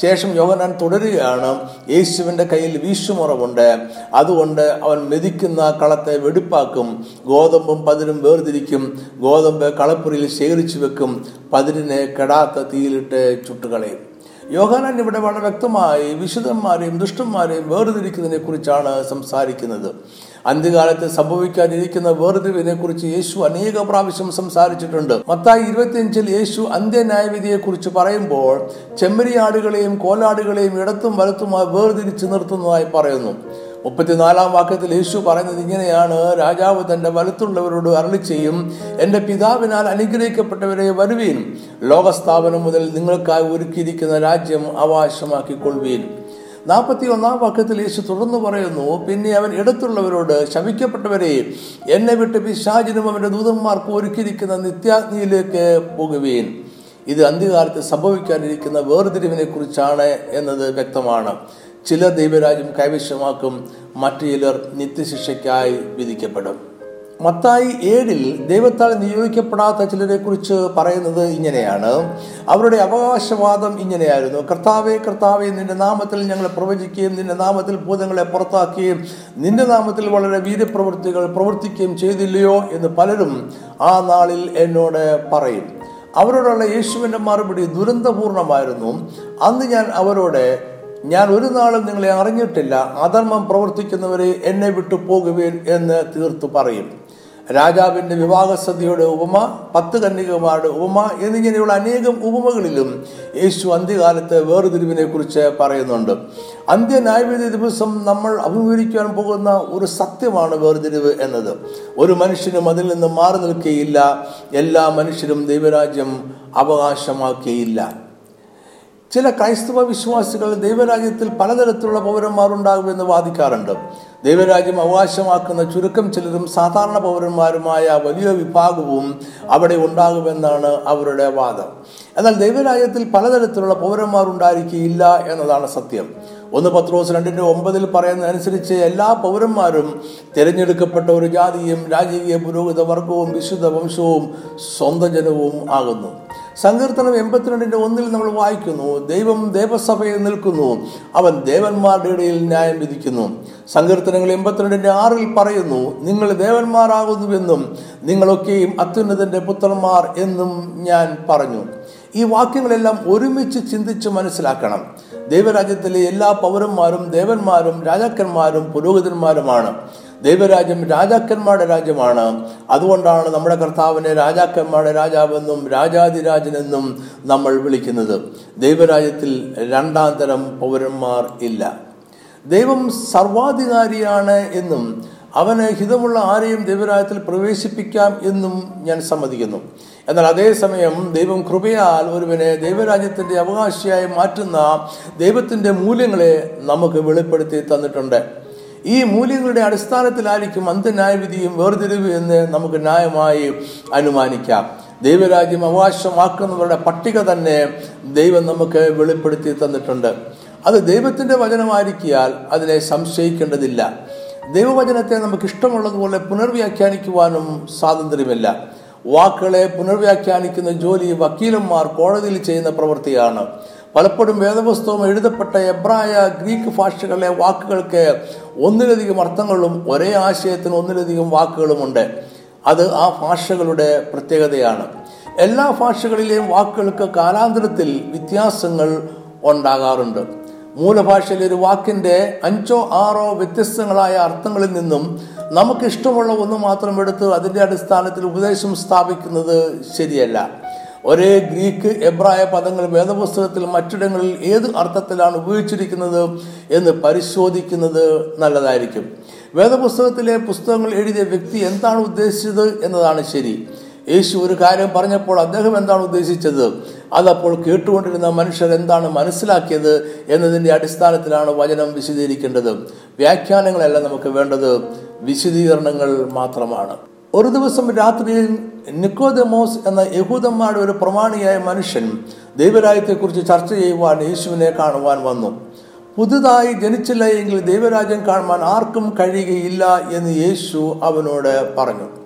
ശേഷം യോഹനാൻ തുടരുകയാണ്. യേശുവിന്റെ കയ്യിൽ വീശുമുറവുണ്ട്. അതുകൊണ്ട് അവൻ മെതിക്കുന്ന കളത്തെ വെടിപ്പാക്കും. ഗോതമ്പും പതിരും വേർതിരിക്കും. ഗോതമ്പ് കളപ്പുരയിൽ ശേഖരിച്ചു വെക്കും. പതിരിനെ കെടാത്ത തീയിലിട്ട് ചുട്ടുകളയും. യോഹനാൻ ഇവിടെ വളരെ വ്യക്തമായി വിശുദ്ധന്മാരെയും ദുഷ്ടന്മാരെയും വേർതിരിക്കുന്നതിനെ കുറിച്ചാണ് സംസാരിക്കുന്നത്. അന്ത്യകാലത്ത് സംഭവിക്കാതിരിക്കുന്ന വേർതിരിവിനെ കുറിച്ച് യേശു അനേക പ്രാവശ്യം സംസാരിച്ചിട്ടുണ്ട്. മത്തായി ഇരുപത്തിയഞ്ചിൽ യേശു അന്ത്യന്യായവിധിയെ കുറിച്ച് പറയുമ്പോൾ ചെമ്മരിയാടുകളെയും കോലാടുകളെയും ഇടത്തും വലത്തുമായി വേർതിരിച്ച് നിർത്തുന്നതായി പറയുന്നു. മുപ്പത്തിനാലാം വാക്യത്തിൽ യേശു പറയുന്നത് ഇങ്ങനെയാണ് രാജാവ് തന്റെ വലുത്തുള്ളവരോട് അരളി ചെയ്യും എന്റെ പിതാവിനാൽ അനുഗ്രഹിക്കപ്പെട്ടവരെ വരുവീൻ. ലോകസ്ഥാപനം മുതൽ നിങ്ങൾക്കായി ഒരുക്കിയിരിക്കുന്ന രാജ്യം അവകാശമാക്കിക്കൊള്ളുവീൻ നാൽപ്പത്തി ഒന്നാം വാക്യത്തിൽ യേശു തുടർന്ന് പറയുന്നു പിന്നെ അവൻ എടുത്തുള്ളവരോട് ശവിക്കപ്പെട്ടവരെ എന്നെ വിട്ട് പിശാചിനും അവന്റെ ദൂതന്മാർക്ക് ഒരുക്കിയിരിക്കുന്ന നിത്യാഗ്നിയിലേക്ക് പോകുവീൻ. ഇത് അന്ത്യകാലത്ത് സംഭവിക്കാനിരിക്കുന്ന വേർതിരിവിനെ കുറിച്ചാണ് എന്നത് വ്യക്തമാണ്. ചിലർ ദൈവരാജ്യം കൈവശമാക്കും മറ്റു ചിലർ നിത്യശിക്ഷയ്ക്കായി വിധിക്കപ്പെടും. മത്തായി ഏഴിൽ ദൈവത്താൽ നിയോഗിക്കപ്പെടാത്ത ചിലരെ കുറിച്ച് പറയുന്നത് ഇങ്ങനെയാണ്. അവരുടെ അവകാശവാദം ഇങ്ങനെയായിരുന്നു. കർത്താവെ കർത്താവെ നിന്റെ നാമത്തിൽ ഞങ്ങൾ പ്രവചിക്കുകയും നിന്റെ നാമത്തിൽ ഭൂതങ്ങളെ പുറത്താക്കുകയും നിന്റെ നാമത്തിൽ വളരെ വീര്യപ്രവൃത്തികൾ പ്രവർത്തിക്കുകയും ചെയ്തില്ലയോ എന്ന് പലരും ആ നാളിൽ എന്നോട് പറയും. അവരോടുള്ള യേശുവിന്റെ മറുപടി ദുരന്തപൂർണമായിരുന്നു. അന്ന് ഞാൻ അവരോട് ഞാൻ ഒരു നാളും നിങ്ങളെ അറിഞ്ഞിട്ടില്ല. അധർമ്മം പ്രവർത്തിക്കുന്നവരെ എന്നെ വിട്ടു പോകുവേൻ എന്ന് തീർത്തു പറയും. രാജാവിന്റെ വിവാഹസദ്യയുടെ ഉപമ പത്ത് കന്യകമാരുടെ ഉപമ എന്നിങ്ങനെയുള്ള അനേകം ഉപമകളിലും യേശു അന്ത്യകാലത്തെ വേർതിരിവിനെ കുറിച്ച് പറയുന്നുണ്ട്. അന്ത്യന്യായവിധി ദിവസം നമ്മൾ അഭിമുഖീകരിക്കാൻ പോകുന്ന ഒരു സത്യമാണ് വേർതിരിവ് എന്നത്. ഒരു മനുഷ്യനും അതിൽ നിന്ന് മാറി നിൽക്കുകയില്ല എല്ലാ മനുഷ്യരും ദൈവരാജ്യം അവകാശമാക്കിയില്ല. ചില ക്രൈസ്തവ വിശ്വാസികൾ ദൈവരാജ്യത്തിൽ പലതരത്തിലുള്ള പൗരന്മാരുണ്ടാകുമെന്ന് വാദിക്കാറുണ്ട്. ദൈവരാജ്യം അവകാശമാക്കുന്ന ചുരുക്കം ചിലരും സാധാരണ പൗരന്മാരുമായ വലിയ വിഭാഗവും അവിടെ ഉണ്ടാകുമെന്നാണ് അവരുടെ വാദം. എന്നാൽ ദൈവരാജ്യത്തിൽ പലതരത്തിലുള്ള പൗരന്മാരുണ്ടായിരിക്കില്ല എന്നതാണ് സത്യം. ഒന്ന് പത്രോസ് രണ്ടിന്റെ ഒമ്പതിൽ പറയുന്നതനുസരിച്ച് എല്ലാ പൗരന്മാരും തിരഞ്ഞെടുക്കപ്പെട്ട ഒരു ജാതിയും രാജകീയ പുരോഹിത വർഗവും വിശുദ്ധ വംശവും സ്വന്തം ജനവും ആകുന്നു. സങ്കീർത്തനം എൺപത്തിരണ്ടിന്റെ ഒന്നിൽ നമ്മൾ വായിക്കുന്നു ദൈവം ദേവസഭയിൽ നിൽക്കുന്നു അവൻ ദേവന്മാരുടെ ഇടയിൽ ന്യായം വിധിക്കുന്നു. സങ്കീർത്തനങ്ങൾ എൺപത്തിരണ്ടിന്റെ ആറിൽ പറയുന്നു നിങ്ങൾ ദേവന്മാരാകുന്നുവെന്നും നിങ്ങളൊക്കെയും അത്യുന്നതന്റെ പുത്രന്മാർ എന്നും ഞാൻ പറഞ്ഞു. ഈ വാക്യങ്ങളെല്ലാം ഒരുമിച്ച് ചിന്തിച്ച് മനസ്സിലാക്കണം. ദൈവരാജ്യത്തിലെ എല്ലാ പൗരന്മാരും ദേവന്മാരും രാജാക്കന്മാരും പുരോഹിതന്മാരുമാണ്. ദൈവരാജ്യം രാജാക്കന്മാരുടെ രാജ്യമാണ്. അതുകൊണ്ടാണ് നമ്മുടെ കർത്താവിനെ രാജാക്കന്മാരുടെ രാജാവെന്നും രാജാതിരാജനെന്നും നമ്മൾ വിളിക്കുന്നത്. ദൈവരാജ്യത്തിൽ രണ്ടാം തരം പൗരന്മാർ ഇല്ല. ദൈവം സർവാധികാരിയാണ് എന്നും അവന് ഹിതമുള്ള ആരെയും ദൈവരാജ്യത്തിൽ പ്രവേശിപ്പിക്കാം എന്നും ഞാൻ സമ്മതിക്കുന്നു. എന്നാൽ അതേസമയം ദൈവം കൃപയാൽ ഒരുവനെ ദൈവരാജ്യത്തിന്റെ അവകാശിയായി മാറ്റുന്ന ദൈവത്തിന്റെ മൂല്യങ്ങളെ നമുക്ക് വെളിപ്പെടുത്തി തന്നിട്ടുണ്ട്. ഈ മൂല്യങ്ങളുടെ അടിസ്ഥാനത്തിലായിരിക്കും അന്ത്യന്യായവിധിയും വേർതിരിവ് എന്ന് നമുക്ക് ന്യായമായി അനുമാനിക്കാം. ദൈവരാജ്യം അവകാശമാക്കുന്നവരുടെ പട്ടിക തന്നെ ദൈവം നമുക്ക് വെളിപ്പെടുത്തി തന്നിട്ടുണ്ട്. അത് ദൈവത്തിന്റെ വചനമായിരിക്കിയാൽ അതിനെ സംശയിക്കേണ്ടതില്ല. ദൈവവചനത്തെ നമുക്ക് ഇഷ്ടമുള്ളതുപോലെ പുനർവ്യാഖ്യാനിക്കുവാനും സ്വാതന്ത്ര്യമില്ല. വാക്കുകളെ പുനർവ്യാഖ്യാനിക്കുന്ന ജോലി വക്കീലന്മാർ കോടതിയിൽ ചെയ്യുന്ന പ്രവൃത്തിയാണ്. പലപ്പോഴും വേദപുസ്തകം എഴുതപ്പെട്ട എബ്രായ ഗ്രീക്ക് ഭാഷകളിലെ വാക്കുകൾക്ക് ഒന്നിലധികം അർത്ഥങ്ങളും ഒരേ ആശയത്തിന് ഒന്നിലധികം വാക്കുകളുമുണ്ട്. അത് ആ ഭാഷകളുടെ പ്രത്യേകതയാണ്. എല്ലാ ഭാഷകളിലെയും വാക്കുകൾക്ക് കാലാന്തരത്തിൽ വ്യത്യാസങ്ങൾ ഉണ്ടാകാറുണ്ട്. മൂലഭാഷയിലെ ഒരു വാക്കിന്റെ അഞ്ചോ ആറോ വ്യത്യസ്തങ്ങളായ അർത്ഥങ്ങളിൽ നിന്നും നമുക്കിഷ്ടമുള്ള ഒന്ന് മാത്രം എടുത്ത് അതിന്റെ അടിസ്ഥാനത്തിൽ ഉപദേശം സ്ഥാപിക്കുന്നത് ശരിയല്ല. ഒരേ ഗ്രീക്ക് എബ്രായ പദങ്ങൾ വേദപുസ്തകത്തിൽ മറ്റിടങ്ങളിൽ ഏത് അർത്ഥത്തിലാണ് ഉപയോഗിച്ചിരിക്കുന്നത് എന്ന് പരിശോധിക്കുന്നത് നല്ലതായിരിക്കും. വേദപുസ്തകത്തിലെ പുസ്തകങ്ങൾ എഴുതിയ വ്യക്തി എന്താണ് ഉദ്ദേശിച്ചത് എന്നതാണ് ശരി. യേശു ഒരു കാര്യം പറഞ്ഞപ്പോൾ അദ്ദേഹം എന്താണ് ഉദ്ദേശിച്ചത്? അതപ്പോൾ കേട്ടുകൊണ്ടിരുന്ന മനുഷ്യർ എന്താണ് മനസ്സിലാക്കിയത് എന്നതിന്റെ അടിസ്ഥാനത്തിലാണ് വചനം വിശദീകരിക്കേണ്ടത്. വ്യാഖ്യാനങ്ങളല്ല നമുക്ക് വേണ്ടത് വിശദീകരണങ്ങൾ മാത്രമാണ്. ഒരു ദിവസം രാത്രിയിൽ നിക്കോദമോസ് എന്ന യഹൂദന്മാരുടെ ഒരു പ്രമാണിയായ മനുഷ്യൻ ദൈവരാജ്യത്തെക്കുറിച്ച് ചർച്ച ചെയ്യുവാൻ യേശുവിനെ കാണുവാൻ വന്നു. പുതുതായി ജനിച്ചില്ല എങ്കിൽ ദൈവരാജ്യം കാണുവാൻ ആർക്കും കഴിയുകയില്ല എന്ന് യേശു അവനോട് പറഞ്ഞു.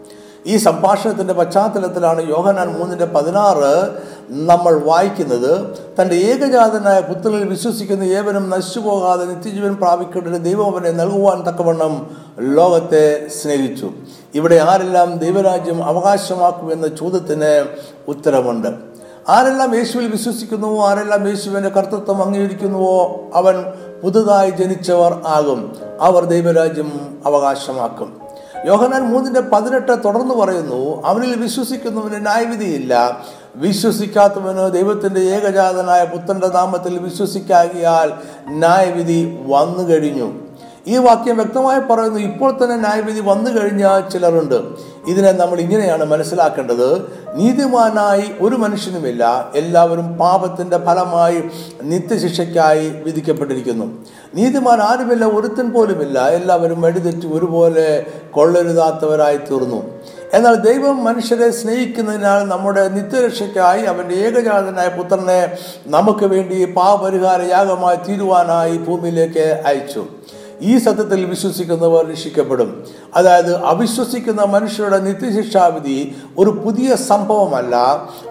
ഈ സംഭാഷണത്തിന്റെ പശ്ചാത്തലത്തിലാണ് യോഹനാൻ മൂന്നിന്റെ പതിനാറ് നമ്മൾ വായിക്കുന്നത്. തന്റെ ഏകജാതനായ പുത്രനിൽ വിശ്വസിക്കുന്ന ഏവനും നശിച്ചു പോകാതെ നിത്യജീവൻ പ്രാപിക്കേണ്ട ദൈവം അവനെ നൽകുവാൻ തക്കവണ്ണം ലോകത്തെ സ്നേഹിച്ചു. ഇവിടെ ആരെല്ലാം ദൈവരാജ്യം അവകാശമാക്കുമെന്ന ചോദ്യത്തിന് ഉത്തരമുണ്ട്. ആരെല്ലാം യേശുവിൽ വിശ്വസിക്കുന്നുവോ ആരെല്ലാം യേശുവിന്റെ കർത്തൃത്വം അംഗീകരിക്കുന്നുവോ അവൻ പുതുതായി ജനിച്ചവർ ആകും. അവർ ദൈവരാജ്യം അവകാശമാക്കും. യോഹനാൻ മൂന്നിന്റെ പതിനെട്ട് തുടർന്ന് പറയുന്നു അവനിൽ വിശ്വസിക്കുന്നവന് ന്യായവിധിയില്ല. വിശ്വസിക്കാത്തവന് ദൈവത്തിന്റെ ഏകജാതനായ പുത്രന്റെ നാമത്തിൽ വിശ്വസിക്കാകിയാൽ ന്യായവിധി വന്നു കഴിഞ്ഞു ഈ വാക്യം വ്യക്തമായി പറയുന്നു. ഇപ്പോൾ തന്നെ ന്യായവിധി വന്നു കഴിഞ്ഞാൽ ചിലരുണ്ട്. ഇതിനെ നമ്മൾ ഇങ്ങനെയാണ് മനസ്സിലാക്കേണ്ടത്. നീതിമാനായി ഒരു മനുഷ്യനുമില്ല. എല്ലാവരും പാപത്തിന്റെ ഫലമായി നിത്യശിക്ഷയ്ക്കായി വിധിക്കപ്പെട്ടിരിക്കുന്നു. നീതിമാൻ ആരുമില്ല ഒരുത്തൻ പോലുമില്ല. എല്ലാവരും വഴിതെറ്റി ഒരുപോലെ കൊള്ളരുതാത്തവരായി തീർന്നു. എന്നാൽ ദൈവം മനുഷ്യരെ സ്നേഹിക്കുന്നതിനാൽ നമ്മുടെ നിത്യരക്ഷയ്ക്കായി അവന്റെ ഏകജാതനായ പുത്രനെ നമുക്ക് വേണ്ടി പാപരിഹാര യാഗമായി തീരുവാനായി ഭൂമിയിലേക്ക് അയച്ചു. ഈ സത്യത്തിൽ വിശ്വസിക്കുന്നവർ രക്ഷിക്കപ്പെടും. അതായത് അവിശ്വസിക്കുന്ന മനുഷ്യരുടെ നിത്യശിക്ഷാവിധി ഒരു പുതിയ സംഭവമല്ല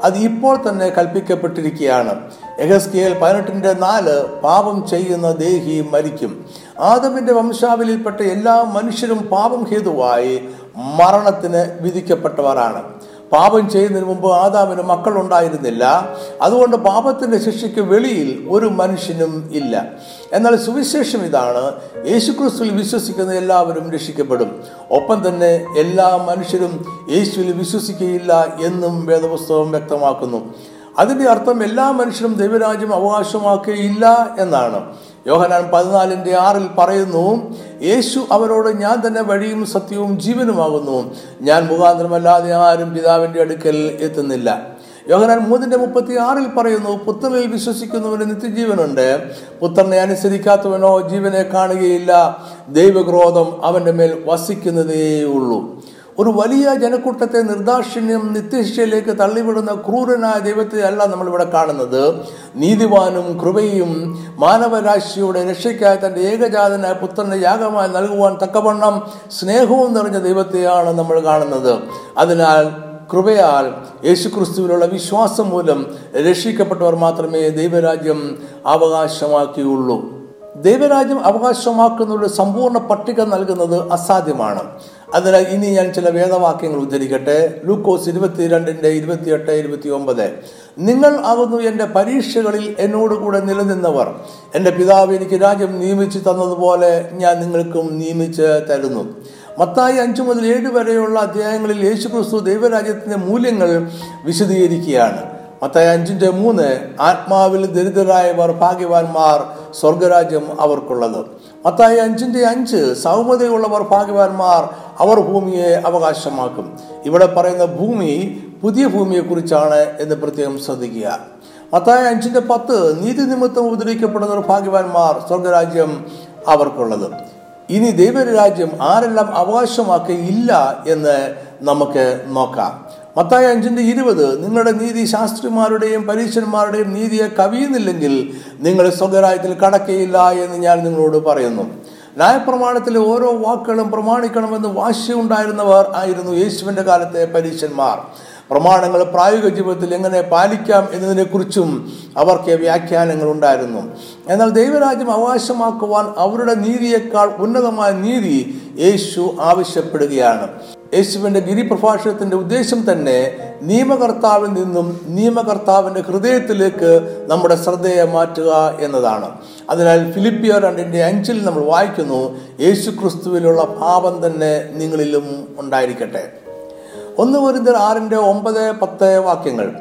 അത് ഇപ്പോൾ തന്നെ കൽപ്പിക്കപ്പെട്ടിരിക്കുകയാണ്. എഹസ്കിയൽ പതിനെട്ടിന്റെ നാല് പാപം ചെയ്യുന്ന ദേഹി മരിക്കും. ആദമിന്റെ വംശാവലിയിൽപ്പെട്ട എല്ലാ മനുഷ്യരും പാപം ഹേതുവായി മരണത്തിന് വിധിക്കപ്പെട്ടവരാണ്. പാപം ചെയ്യുന്നതിന് മുമ്പ് ആദാമിന് മക്കൾ ഉണ്ടായിരുന്നില്ല അതുകൊണ്ട് പാപത്തിന്റെ ശിക്ഷയ്ക്ക് വെളിയിൽ ഒരു മനുഷ്യനും ഇല്ല. എന്നാൽ സുവിശേഷം ഇതാണ്. യേശുക്രിസ്തുവിൽ വിശ്വസിക്കുന്ന എല്ലാവരും രക്ഷിക്കപ്പെടും. ഒപ്പം തന്നെ എല്ലാ മനുഷ്യരും യേശുവിൽ വിശ്വസിക്കുകയില്ല എന്നും വേദപുസ്തകം വ്യക്തമാക്കുന്നു. അതിന്റെ അർത്ഥം എല്ലാ മനുഷ്യരും ദൈവരാജ്യം അവകാശമാക്കുകയില്ല എന്നാണ്. യോഹനാൻ പതിനാലിന്റെ ആറിൽ പറയുന്നു യേശു അവരോട് ഞാൻ തന്നെ വഴിയും സത്യവും ജീവനുമാകുന്നു. ഞാൻ മുഖാന്തരമല്ലാതെ ആരും പിതാവിന്റെ അടുക്കൽ എത്തുന്നില്ല. യോഹനാൻ മൂന്നിന്റെ മുപ്പത്തി ആറിൽ പറയുന്നു പുത്രനിൽ വിശ്വസിക്കുന്നവന് നിത്യജീവനുണ്ട്. പുത്രനെ അനുസരിക്കാത്തവനോ ജീവനെ കാണുകയില്ല. ദൈവക്രോധം അവന്റെ മേൽ വസിക്കുന്നതേ ഉള്ളൂ ഒരു വലിയ ജനക്കൂട്ടത്തെ നിർദാക്ഷിണ്യം നിത്യശിക്ഷയിലേക്ക് തള്ളിവിടുന്ന ക്രൂരനായ ദൈവത്തെ അല്ല നമ്മളിവിടെ കാണുന്നത്. നീതിവാനും കൃപയും മാനവരാശിയുടെ രക്ഷയ്ക്കായി തന്റെ ഏകജാതനായ പുത്രനെ യാഗമായി നൽകുവാൻ തക്കവണ്ണം സ്നേഹവും നിറഞ്ഞ ദൈവത്തെയാണ് നമ്മൾ കാണുന്നത്. അതിനാൽ കൃപയാൽ യേശുക്രിസ്തുവിലുള്ള വിശ്വാസം മൂലം രക്ഷിക്കപ്പെട്ടവർ മാത്രമേ ദൈവരാജ്യം അവകാശമാക്കിയുള്ളൂ. ദൈവരാജ്യം അവകാശമാക്കുന്നവരുടെ സമ്പൂർണ പട്ടിക നൽകുന്നത് അസാധ്യമാണ്. അതിനാൽ ഇനി ഞാൻ ചില വേദവാക്യങ്ങൾ ഉദ്ധരിക്കട്ടെ. ലൂക്കോസ് ഇരുപത്തിരണ്ടിന്റെ ഇരുപത്തിയെട്ട് ഇരുപത്തി ഒമ്പത് നിങ്ങൾ ആകുന്നു എന്റെ പരീക്ഷകളിൽ എന്നോടുകൂടെ നിലനിന്നവർ. എന്റെ പിതാവ് എനിക്ക് രാജ്യം നിയമിച്ചു തന്നതുപോലെ ഞാൻ നിങ്ങൾക്കും നിയമിച്ച് തരുന്നു. മത്തായി അഞ്ചു മുതൽ ഏഴ് വരെയുള്ള അധ്യായങ്ങളിൽ യേശുക്രിസ്തു ദൈവരാജ്യത്തിന്റെ മൂല്യങ്ങൾ വിശദീകരിക്കുകയാണ്. മത്തായി അഞ്ചിന്റെ മൂന്ന് ആത്മാവിൽ ദരിദ്രരായവർ ഭാഗ്യവാന്മാർ സ്വർഗരാജ്യം അവർക്കുള്ളത്. മത്തായി അഞ്ചിന്റെ അഞ്ച് സൗമ്യതയുള്ളവർ ഭാഗ്യവാന്മാർ അവർ ഭൂമിയെ അവകാശമാക്കും. ഇവിടെ പറയുന്ന ഭൂമി പുതിയ ഭൂമിയെ കുറിച്ചാണ് എന്ന് പ്രത്യേകം ശ്രദ്ധിക്കുക. മത്തായ അഞ്ചിന്റെ പത്ത് നീതി നിമിത്തം ഉപദ്രവിക്കപ്പെടുന്ന ഭാഗ്യവാന്മാർ സ്വർഗരാജ്യം അവർക്കുള്ളത്. ഇനി ദൈവരാജ്യം ആരെല്ലാം അവകാശമാക്കിയില്ല എന്ന് നമുക്ക് നോക്കാം. മത്തായ അഞ്ചിന്റെ ഇരുപത് നിങ്ങളുടെ നീതി ശാസ്ത്രിമാരുടെയും പരീക്ഷന്മാരുടെയും നീതിയെ കവിയുന്നില്ലെങ്കിൽ നിങ്ങൾ സ്വകരായത്തിൽ കടക്കയില്ല എന്ന് ഞാൻ നിങ്ങളോട് പറയുന്നു. ന്യായപ്രമാണത്തിലെ ഓരോ വാക്കുകളും പ്രമാണിക്കണമെന്ന് വാശിയുണ്ടായിരുന്നവർ ആയിരുന്നു യേശുവിന്റെ കാലത്തെ പരീക്ഷന്മാർ. പ്രമാണങ്ങൾ പ്രായോഗിക ജീവിതത്തിൽ എങ്ങനെ പാലിക്കാം എന്നതിനെക്കുറിച്ചും അവർക്ക് വ്യാഖ്യാനങ്ങൾ ഉണ്ടായിരുന്നു. എന്നാൽ ദൈവരാജ്യം അവകാശമാക്കുവാൻ അവരുടെ നീതിയേക്കാൾ ഉന്നതമായ നീതി യേശു ആവശ്യപ്പെടുകയാണ്. യേശുവിന്റെ ഗിരിപ്രഭാഷണത്തിന്റെ ഉദ്ദേശം തന്നെ നിയമകർത്താവിൽ നിന്നും നിയമകർത്താവിന്റെ ഹൃദയത്തിലേക്ക് നമ്മുടെ ശ്രദ്ധയെ മാറ്റുക എന്നതാണ്. അതിനാൽ ഫിലിപ്പിയ രണ്ടിന്റെ അഞ്ചിൽ നമ്മൾ വായിക്കുന്നു യേശു ക്രിസ്തുവിലുള്ള ഭാവം തന്നെ നിങ്ങളിലും ഉണ്ടായിരിക്കട്ടെ. ഒന്ന് വരുന്ന ആറിന്റെ ഒമ്പത് പത്ത് വാക്യങ്ങൾ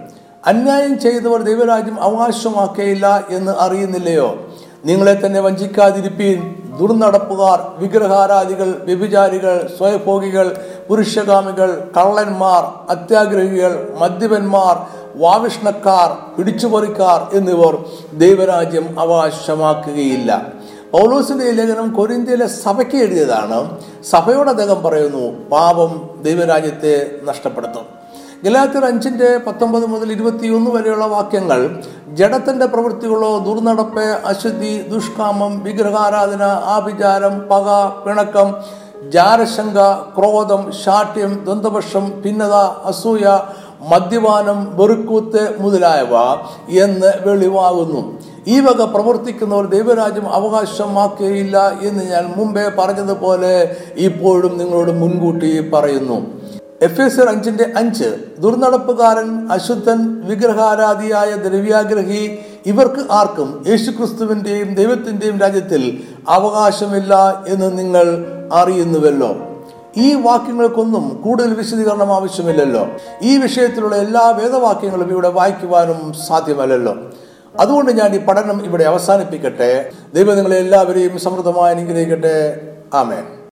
അന്യായം ചെയ്തവർ ദൈവരാജ്യം അവകാശമാക്കുകയില്ല എന്ന് അറിയുന്നില്ലയോ? നിങ്ങളെ തന്നെ വഞ്ചിക്കാതിരിപ്പീൻ. ദുർനടപ്പുകാർ വിഗ്രഹാരാധികൾ വ്യഭിചാരികൾ സ്വയഭോഗികൾ പുരുഷകാമികൾ കള്ളന്മാർ അത്യാഗ്രഹികൾ മദ്യപന്മാർ വാവിഷ്ണക്കാർ പിടിച്ചുപറിക്കാർ എന്നിവർ ദൈവരാജ്യം അവകാശമാക്കുകയില്ല. പൗലോസിന്റെ ലേഖനം കൊരിന്ത്യയിലെ സഭയ്ക്ക് എഴുതിയതാണ്. സഭയോട് അദ്ദേഹം പറയുന്നു പാപം ദൈവരാജ്യത്തെ നഷ്ടപ്പെടുത്തും. ഗലാത്തിർ അഞ്ചിന്റെ പത്തൊമ്പത് മുതൽ ഇരുപത്തിയൊന്ന് വരെയുള്ള വാക്യങ്ങൾ ജഡത്തിന്റെ പ്രവൃത്തികളോ ദുർനടപ്പ് അശുദ്ധി ദുഷ്കാമം വിഗ്രഹാരാധന ആഭിചാരം പക പിണക്കം ജാരശങ്ക ക്രോധം ശാഠ്യം ദ്വന്ദ്വപക്ഷം ഭിന്നത അസൂയ മദ്യപാനം വെറുക്കൂത്ത് മുതലായവ എന്ന് വെളിവാകുന്നു. ഈ വക പ്രവർത്തിക്കുന്നവർ ദൈവരാജ്യം അവകാശമാക്കുകയില്ല എന്ന് ഞാൻ മുമ്പേ പറഞ്ഞതുപോലെ ഇപ്പോഴും നിങ്ങളോട് മുൻകൂട്ടി പറയുന്നു. എഫ് എസ് അഞ്ചിന്റെ അഞ്ച് ദുർനടപ്പുകാരൻ അശുദ്ധൻ വിഗ്രഹാരാധിയായ ദ്രവ്യാഗ്രഹി ഇവർക്ക് ആർക്കും യേശുക്രിസ്തുവിന്റെയും ദൈവത്തിന്റെയും രാജ്യത്തിൽ അവകാശമില്ല എന്ന് നിങ്ങൾ അറിയുന്നുവല്ലോ. ഈ വാക്യങ്ങൾക്കൊന്നും കൂടുതൽ വിശദീകരണം ആവശ്യമില്ലല്ലോ. ഈ വിഷയത്തിലുള്ള എല്ലാ വേദവാക്യങ്ങളും ഇവിടെ വായിക്കുവാനും സാധ്യമല്ലല്ലോ. അതുകൊണ്ട് ഞാൻ ഈ പഠനം ഇവിടെ അവസാനിപ്പിക്കട്ടെ. ദൈവം നിങ്ങളെ എല്ലാവരെയും സമൃദ്ധമായി അനുഗ്രഹിക്കട്ടെ. ആമേൻ.